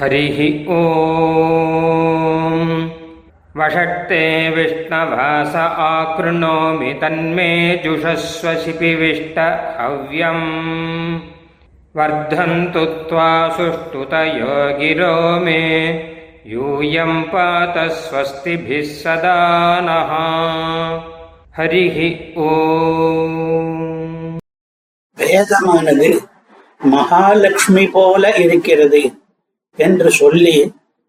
हरिः ॐ वषट्ते विष्णवास आकृणोमि तन्मे जुषस्व शिपिविष्ट हव्यम् वर्धन्तु त्वा सुष्ठुतयो गिरो मे यूयं पात स्वस्तिभिः सदा नः हरिः ॐ வேதமானது மகாலட்சுமி போல இருக்கிறது என்று சொல்லி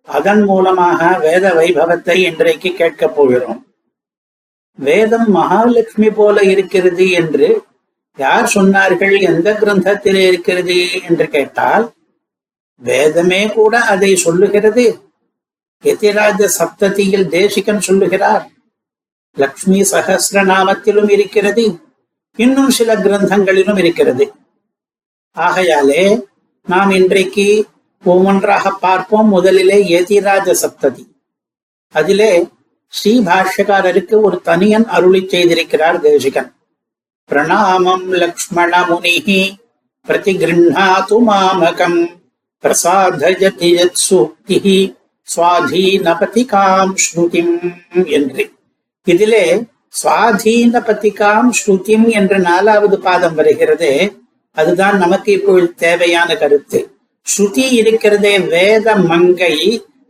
அதன் மூலமாக வேத வைபவத்தை இன்றைக்கு கேட்கப் போகிறோம். வேதம் மகாலட்சுமி போல இருக்கிறது என்று யார் சொன்னார்கள் எந்த கிரந்தத்தில் இருக்கிறது என்று கேட்டால் வேதமே கூட அதை சொல்லுகிறது. எதிராஜ சப்ததியில் தேசிகன் சொல்லுகிறார் லக்ஷ்மி சகசிரநாமத்திலும் இருக்கிறது இன்னும் சில கிரந்தங்களிலும் இருக்கிறது. ஆகையாலே நாம் இன்றைக்கு ஒவ்வொன்றாக பார்ப்போம். முதலிலே எதிராஜ சப்ததி. அதிலே ஸ்ரீ பாஷ்யக்காரருக்கு ஒரு தனியன் அருளி செய்திருக்கிறார் தேசிகன். பிரணாமம் லக்ஷ்மண முனிஹி பிரதிகிருண்ணாது மாமகம் பிரசாதயதி யத் சூக்திஹி சுவாதீனபதிகாம் ஸ்ருதிம் என்று. இதிலே சுவாதீன பதிகாம் ஸ்ருதிம் என்ற நாலாவது பாதம் வருகிறது அதுதான் நமக்கு இப்பொழுது தேவையான கருத்து ஸ்ருதி இருக்கிறதே வேத மங்கை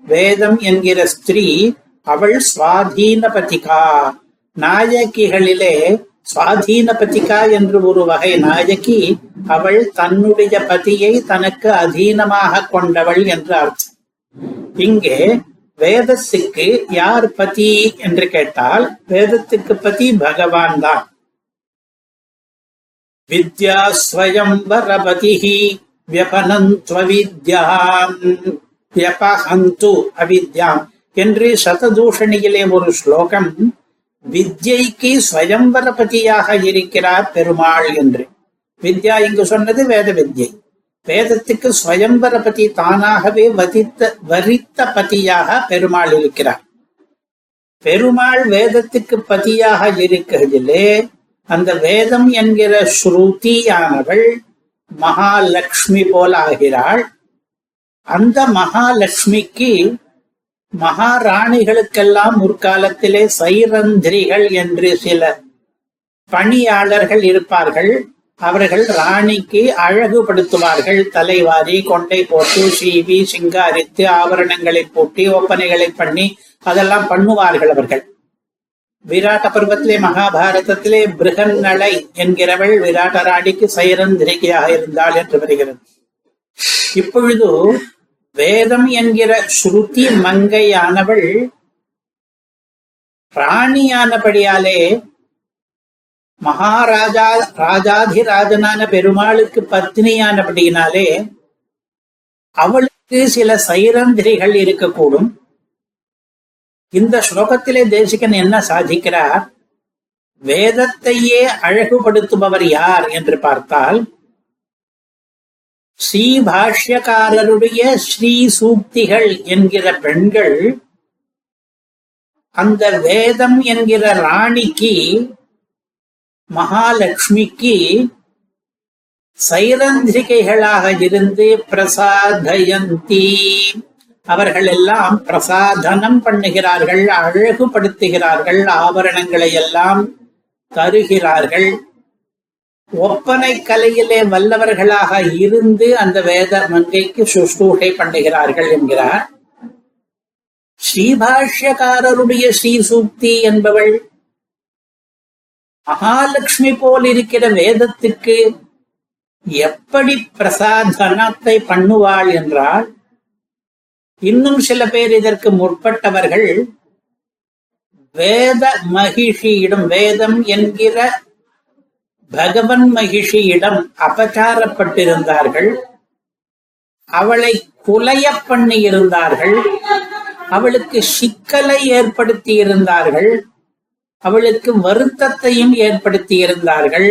வேதம் என்கிற ஸ்திரீ அவள் சுவாதீன பதிகா நாயகிகளிலே சுவாதீன பதிகா என்று ஒரு வகை நாயகி அவள் தன்னுடைய பதியை தனக்கு அதீனமாக கொண்டவள் என்று அர்த்தம். இங்கே வேதத்துக்கு யார் பதி என்று கேட்டால் வேதத்துக்கு பதி பகவான் தான். வித்யா ஸ்வயம் வரபதிஹி வியபனந்த்வவித்யாம் வியபஹந்து அவித்யாம் என்று சததூஷணியிலே ஒரு ஸ்லோகம் வித்யைக்கு ஸ்வயம்பரபதியாக இருக்கிறார் பெருமாள் என்று. வித்யா இங்கு சொன்னது வேத வித்யை. வேதத்துக்கு ஸ்வயம்பரபதி தானாகவே வதித்த வரித்த பதியாக பெருமாள் இருக்கிறார். பெருமாள் வேதத்துக்கு பதியாக இருக்கிறதிலே அந்த வேதம் என்கிற ஸ்ருதியானவள் மகாலட்சுமி போல ஆகிறாள். அந்த மகாலட்சுமிக்கு மகாராணிகளுக்கெல்லாம் முற்காலத்திலே சைரந்திரிகள் என்று சில பணியாளர்கள் இருப்பார்கள். அவர்கள் ராணிக்கு அழகுபடுத்துவார்கள். தலைவாரி கொண்டை போட்டு சீவி சிங்காரித்து ஆபரணங்களை பூட்டி ஒப்பனைகளை பண்ணி அதெல்லாம் பண்ணுவார்கள் அவர்கள். விராட்ட பருவத்திலே மகாபாரதத்திலே பிருகன்னலை என்கிறவள் விராட்ட ராணிக்கு சைரந்திரிகையாக இருந்தாள் என்று வருகிறது. இப்பொழுது வேதம் என்கிற ஸ்ருதி மங்கையானவள் ராணியானபடியாலே மகாராஜா ராஜாதிராஜனான பெருமாளுக்கு பத்னியானபடியினாலே அவளுக்கு சில சைரந்திரிகள் இருக்கக்கூடும். இந்த ஸ்லோகத்திலே தேசிகன் என்ன சாதிக்கிறார்? வேதத்தையே அழகுபடுத்துபவர் யார் என்று பார்த்தால் ஸ்ரீ பாஷ்யக்காரருடைய ஸ்ரீ சூக்திகள் என்கிற பெண்கள் அந்த வேதம் என்கிற ராணிக்கு மகாலட்சுமிக்கு சைரந்திரிகைகளாக இருந்து பிரசாதயந்தி. அவர்கள் எல்லாம் பிரசாதனம் பண்ணுகிறார்கள் அழகுபடுத்துகிறார்கள் ஆபரணங்களை எல்லாம் தருகிறார்கள். ஒப்பனை கலையிலே வல்லவர்களாக இருந்து அந்த வேத மங்கைக்கு சுஷ்டூகை பண்ணுகிறார்கள் என்கிறார். ஸ்ரீபாஷ்யக்காரருடைய ஸ்ரீ சூக்தி என்பவள் மகாலட்சுமி போல் இருக்கிற வேதத்துக்கு எப்படி பிரசாதனத்தை பண்ணுவாள் என்றால் இன்னும் சில பேர் இதற்கு முற்பட்டவர்கள் வேத மகிஷியிடம் வேதம் என்கிற பகவன் மகிஷியிடம் அபச்சாரப்பட்டிருந்தார்கள். அவளை குலைய பண்ணி இருந்தார்கள் அவளுக்கு சிக்கலை ஏற்படுத்தி இருந்தார்கள் அவளுக்கு வருத்தத்தையும் ஏற்படுத்தி இருந்தார்கள்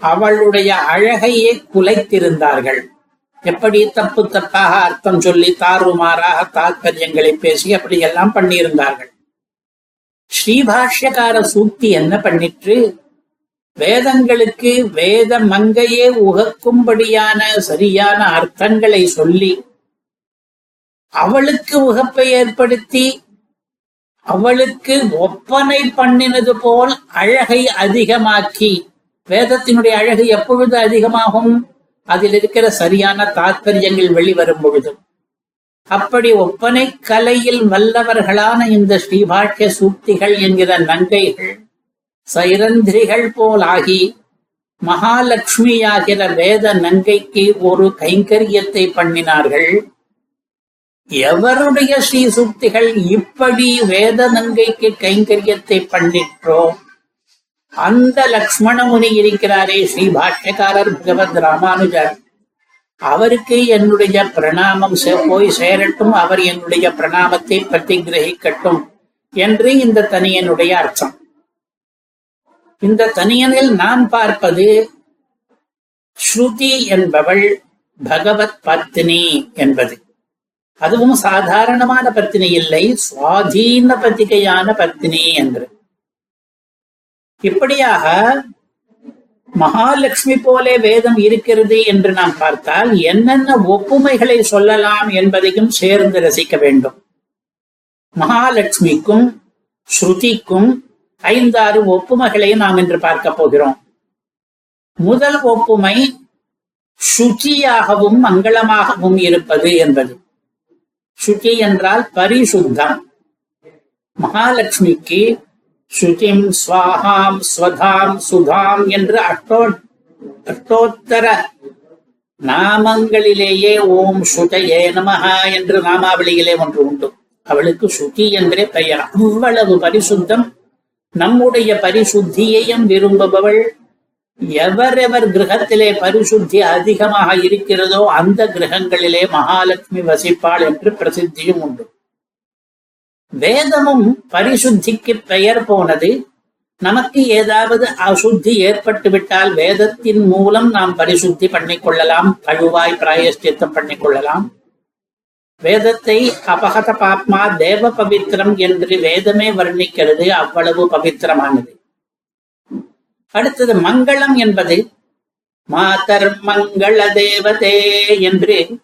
அவளுடைய அழகையே குலைத்திருந்தார்கள். எப்படி தப்பு தப்பாக அர்த்தம் சொல்லி தாறுமாறாக தாற்பயங்களை பேசி அப்படி எல்லாம் பண்ணியிருந்தார்கள். ஸ்ரீபாஷ்யக்கார சூக்தி என்ன பண்ணிற்று? வேதங்களுக்கு வேத மங்கையே உகக்கும்படியான சரியான அர்த்தங்களை சொல்லி அவளுக்கு உகப்பை ஏற்படுத்தி அவளுக்கு ஒப்பனை பண்ணினது போல் அழகை அதிகமாக்கி வேதத்தினுடைய அழகு எப்பொழுது அதிகமாகும்? அதில் இருக்கிற சரியான தாத்பரியங்கள் வெளிவரும் பொழுது அப்படி ஒப்பனை கலையில் வல்லவர்களான இந்த ஸ்ரீபாட்ய சூக்திகள் என்கிற நங்கைகள் சைரந்திரிகள் போலாகி மகாலட்சுமியாகிற வேத நங்கைக்கு ஒரு கைங்கரியத்தை பண்ணினார்கள். எவருடைய ஸ்ரீ சூக்திகள் இப்படி வேத நங்கைக்கு கைங்கரியத்தை பண்ணிற்றோ அந்த லக்ஷ்மண முனி இருக்கிறாரே ஸ்ரீ பாஷ்யக்காரர் பகவத் ராமானுஜர். அவருக்கு என்னுடைய பிரணாமம் போய் சேரட்டும் அவர் என்னுடைய பிரணாமத்தை பிரதிகிரகிக்கட்டும் என்று இந்த தனியனுடைய அர்த்தம். இந்த தனியனில் நான் பார்ப்பது ஸ்ருதி என்பவள் பகவத் பத்னி என்பது. அதுவும் சாதாரணமான பத்தினி இல்லை சுவாதீன பத்திகையான பத்னி என்று. இப்படியாக மகாலட்சுமி போலே வேதம் இருக்கிறது என்று நாம் பார்த்தால் என்னென்ன ஒப்புமைகளை சொல்லலாம் என்பதையும் சேர்ந்து ரசிக்க வேண்டும். மகாலட்சுமிக்கும் ஸ்ருதிக்கும் ஐந்தாறு ஒப்புமைகளை நாம் இன்று பார்க்க போகிறோம். முதல் ஒப்புமை சுச்சியாகவும் மங்களமாகவும் இருப்பது என்பது. சுச்சி என்றால் பரிசுத்தம். மகாலட்சுமிக்கு ஸ்ருதிம் ஸ்வாஹாம் ஸ்வதாம் சுதாம் என்று அட்டோ அட்டோத்தர நாமங்களிலேயே ஓம் சுதையே நமஹா என்று நாமாவளியிலே ஒன்று உண்டு. அவளுக்கு ஸ்ருதி என்றே பெயர். அவ்வளவு பரிசுத்தம் நம்முடைய பரிசுத்தியையும் விரும்புபவள். எவரெவர் கிரகத்திலே பரிசுத்தி அதிகமாக இருக்கிறதோ அந்த கிரகங்களிலே மகாலட்சுமி வசிப்பாள் என்று பிரசித்தியும் உண்டு. வேதமும் பரிசுத்திக்கு பெயர் போனது. நமக்கு ஏதாவது அசுத்தி ஏற்பட்டுவிட்டால் வேதத்தின் மூலம் நாம் பரிசுத்தி பண்ணிக் கொள்ளலாம். கழுவாய் பிராயஷ்டித்தம் பண்ணிக் கொள்ளலாம். வேதத்தை அபகத பாப்மா தேவ பவித்திரம் என்று வேதமே வர்ணிக்கிறது. அவ்வளவு பவித்திரமானது. அடுத்தது மங்களம் என்பது மாதர் மங்கள தேவதே என்று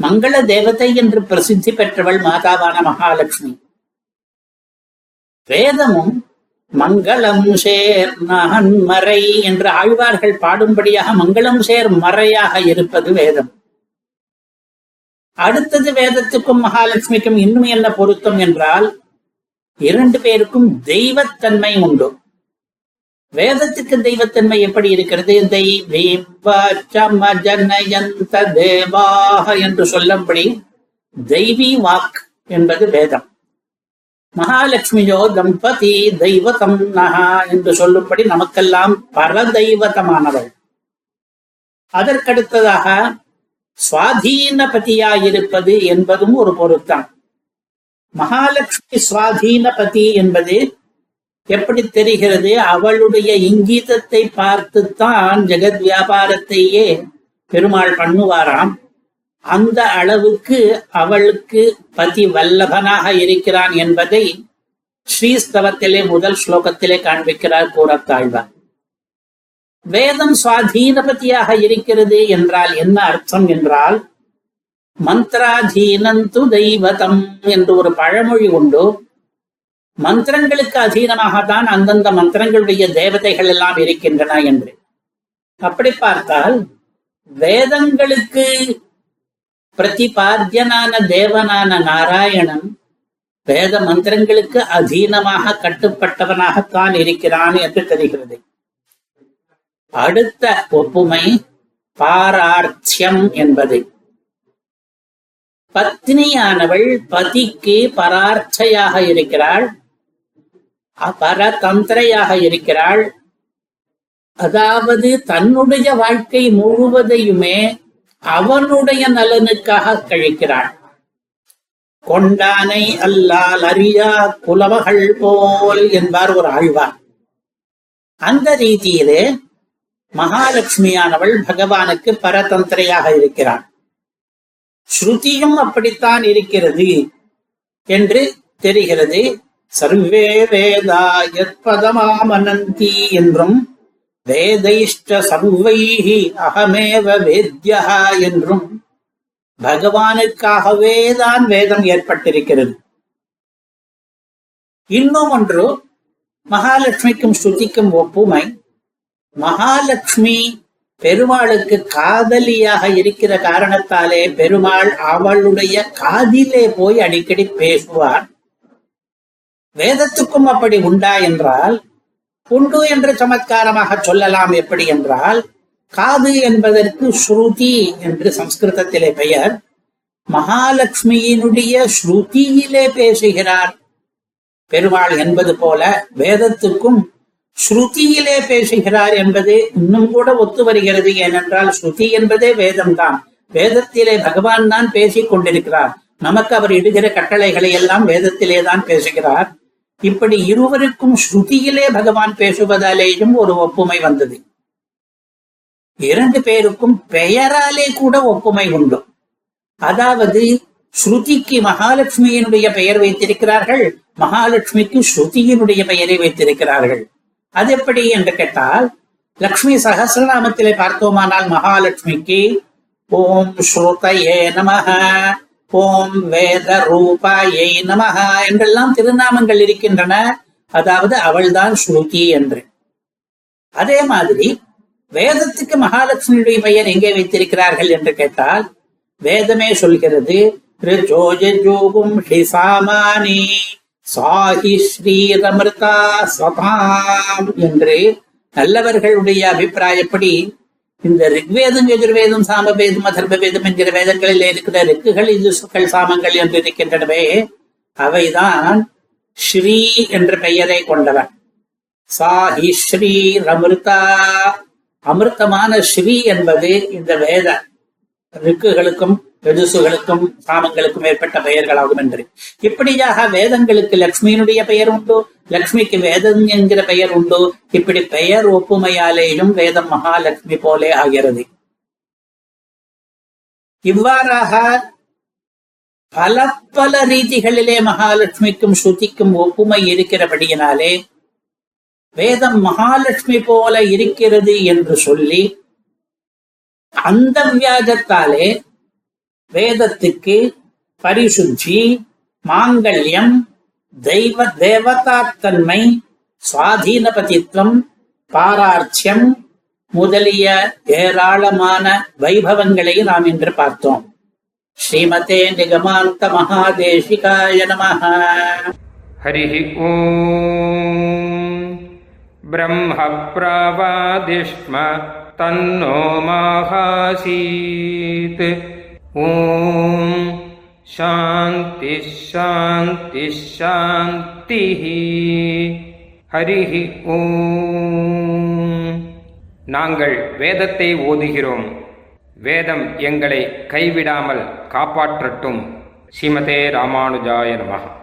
மங்கள தேவதை என்று பிரசித்தி பெற்றவள் மாதாவான மகாலட்சுமி. வேதமும் மங்களம் சேர் மறை என்று ஆழ்வார்கள் பாடும்படியாக மங்களம் சேர் மறையாக இருப்பது வேதம். அடுத்தது வேதத்துக்கும் மகாலட்சுமிக்கும் இன்னும் என்ன பொருத்தம் என்றால் இரண்டு பேருக்கும் தெய்வத்தன்மை உண்டு. வேதத்துக்கு தெய்வத்தன்மை எப்படி இருக்கிறது? தெய்வீம் என்று சொல்லும்படி தெய்வீ வாக் என்பது வேதம். மகாலட்சுமியோ தம்பதி தெய்வதம் நகா என்று சொல்லும்படி நமக்கெல்லாம் பரதெய்வதமானவள் அதற்கடுத்ததாக சுவாதீனபதியாயிருப்பது என்பதும் ஒரு பொருத்தம் மகாலட்சுமி சுவாதீனபதி என்பது எப்படி தெரிகிறது? அவளுடைய இங்கீதத்தை பார்த்துத்தான் ஜெகத் வியாபாரத்தையே பெருமாள் பண்ணுவாராம். அந்த அளவுக்கு அவளுக்கு பதி வல்லபனாக இருக்கிறான் என்பதை ஸ்ரீஸ்தவத்திலே முதல் ஸ்லோகத்திலே காண்பிக்கிறார் கூறத்தாழ்வார் வேதம் சுவாதீனபதியாக இருக்கிறது என்றால் என்ன அர்த்தம் என்றால் மந்திராதீனந்து தெய்வதம் என்று ஒரு பழமொழி உண்டு. மந்திரங்களுக்கு அதீனமாகத்தான் அந்தந்த மந்திரங்களுடைய தேவதைகள் எல்லாம் இருக்கின்றன என்று. அப்படி பார்த்தால் வேதங்களுக்கு பிரதிபாத்தியனான தேவனான நாராயணன் வேத மந்திரங்களுக்கு அதீனமாக கட்டுப்பட்டவனாகத்தான் இருக்கிறான் என்று தெரிகிறது. அடுத்த ஒப்புமை பாரார்த்தியம் என்பது. பத்னியானவள் பதிக்கு பரார்த்தையாக இருக்கிறாள் பரதந்திரையாக இருக்கிறாள். அதாவது தன்னுடைய வாழ்க்கை முழுவதையுமே அவனுடைய நலனுக்காக கழிக்கிறாள் கொண்டானை அல்லால் அறியா புலவகள் போல் என்பார் ஒரு ஆழ்வார். அந்த ரீதியிலே மகாலட்சுமியானவள் பகவானுக்கு பரதந்திரையாக இருக்கிறாள். ஸ்ருதியும் அப்படித்தான் இருக்கிறது என்று தெரிகிறது. சர்வே வேதா யத்பதமாமனந்தி என்றும் வேதைஷ்ட சர்வைஹி அகமேவ வேத்யா என்றும் பகவானுக்காகவே தான் வேதம் ஏற்பட்டிருக்கிறது. இன்னும் ஒன்று மகாலட்சுமிக்கும் ஸ்ருதிக்கும் ஒப்புமை. மகாலட்சுமி பெருமாளுக்கு காதலியாக இருக்கிற காரணத்தாலே பெருமாள் அவளுடைய காதிலே போய் அடிக்கடி பேசுவார். வேதத்துக்கும் அப்படி உண்டா என்றால் உண்டு என்று சமத்காரமாக சொல்லலாம் எப்படி என்றால் காது என்பதற்கு ஸ்ருதி என்று சம்ஸ்கிருதத்திலே பெயர். மகாலட்சுமியினுடைய ஸ்ருதியிலே பேசுகிறார். பெருமாள் என்பது போல வேதத்துக்கும் ஸ்ருதியிலே பேசுகிறார் என்பது இன்னும் கூட ஒத்து வருகிறது. ஏனென்றால் ஸ்ருதி என்பதே வேதம்தான். வேதத்திலே பகவான் தான் பேசிக் கொண்டிருக்கிறார். நமக்கு அவர் இடுகிற கட்டளைகளை எல்லாம் வேதத்திலே தான் பேசுகிறார். இப்படி இருவருக்கும் ஸ்ருதியிலே பகவான் பேசுவதாலேயும் ஒரு ஒப்புமை வந்தது. இரண்டு பேருக்கும் பெயராலே கூட ஒப்புமை உண்டு. அதாவது ஸ்ருதிக்கு மகாலட்சுமியினுடைய பெயர் வைத்திருக்கிறார்கள் மகாலட்சுமிக்கு ஸ்ருதியினுடைய பெயரை வைத்திருக்கிறார்கள். அது எப்படி என்று கேட்டால் லக்ஷ்மி சகசிரநாமத்திலே பார்த்தோமானால் மகாலட்சுமிக்கு ஓம் ஸ்ருதயே நமக ஓம் வேத ரூபாயை நமஹா என்றெல்லாம் திருநாமங்கள் இருக்கின்றன. அதாவது அவள்தான் ஸ்ருதி என்று. அதே மாதிரி வேதத்துக்கு மகாலட்சுமியுடைய பெயர் எங்கே வைத்திருக்கிறார்கள் என்று கேட்டால் வேதமே சொல்கிறது ரிஜோஜோகும் ஹிசாமானி சாஹி ஸ்ரீரமிருதா சதாம் என்று நல்லவர்களுடைய அபிப்பிராயப்படி இந்த ரிக்வேதம் எதிர்வேதம் சாமவேதம் அதர்வவேதம் என்கிற வேதங்களில் இருக்கிற ரிக்குகள் இந்துக்கள் சாமங்கள் என்று இருக்கின்றனவே அவைதான் ஸ்ரீ என்ற பெயரை கொண்டவன். சாஹி ஸ்ரீ ரமிருதா. அமிர்தமான ஸ்ரீ என்பது இந்த வேத ரிக்குகளுக்கும் எழுசுகளுக்கும் சாமங்களுக்கும் ஏற்பட்ட பெயர்களாகும் என்று. இப்படியாக வேதங்களுக்கு லக்ஷ்மியினுடைய பெயர் உண்டு லக்ஷ்மிக்கு வேதம் என்கிற பெயர் உண்டு. இப்படி பெயர் ஒப்புமையாலேயும் வேதம் மகாலட்சுமி போலே ஆகிறது. இவ்வாறாக பல பல ரீதிகளிலே மகாலட்சுமிக்கும் ஸ்ருதிக்கும் ஒப்புமை இருக்கிறபடியினாலே வேதம் மகாலட்சுமி போல இருக்கிறது என்று சொல்லி அந்த வியாஜத்தாலே வேதத்துக்கு பரிசுச்சி மாங்கல்யம் தெய்வ தேவதாத்தன்மை சுவாதீனபதித்துவம் பாரார்ச்சியம் முதலிய ஏராளமான வைபவங்களை நாம் இன்று பார்த்தோம். ஸ்ரீமதே நிகமாந்த மகாதேசிகாய நம ஹரி ஓம். பிரம்ம தன்னோ மாகாசீத். ஓம் சாந்தி ஷாந்தி ஷாந்தி ஹரிஹி ஓம் நாங்கள் வேதத்தை ஓதுகிறோம். வேதம் எங்களை கைவிடாமல் காப்பாற்றட்டும். ஸ்ரீமதே ராமானுஜாய நமகா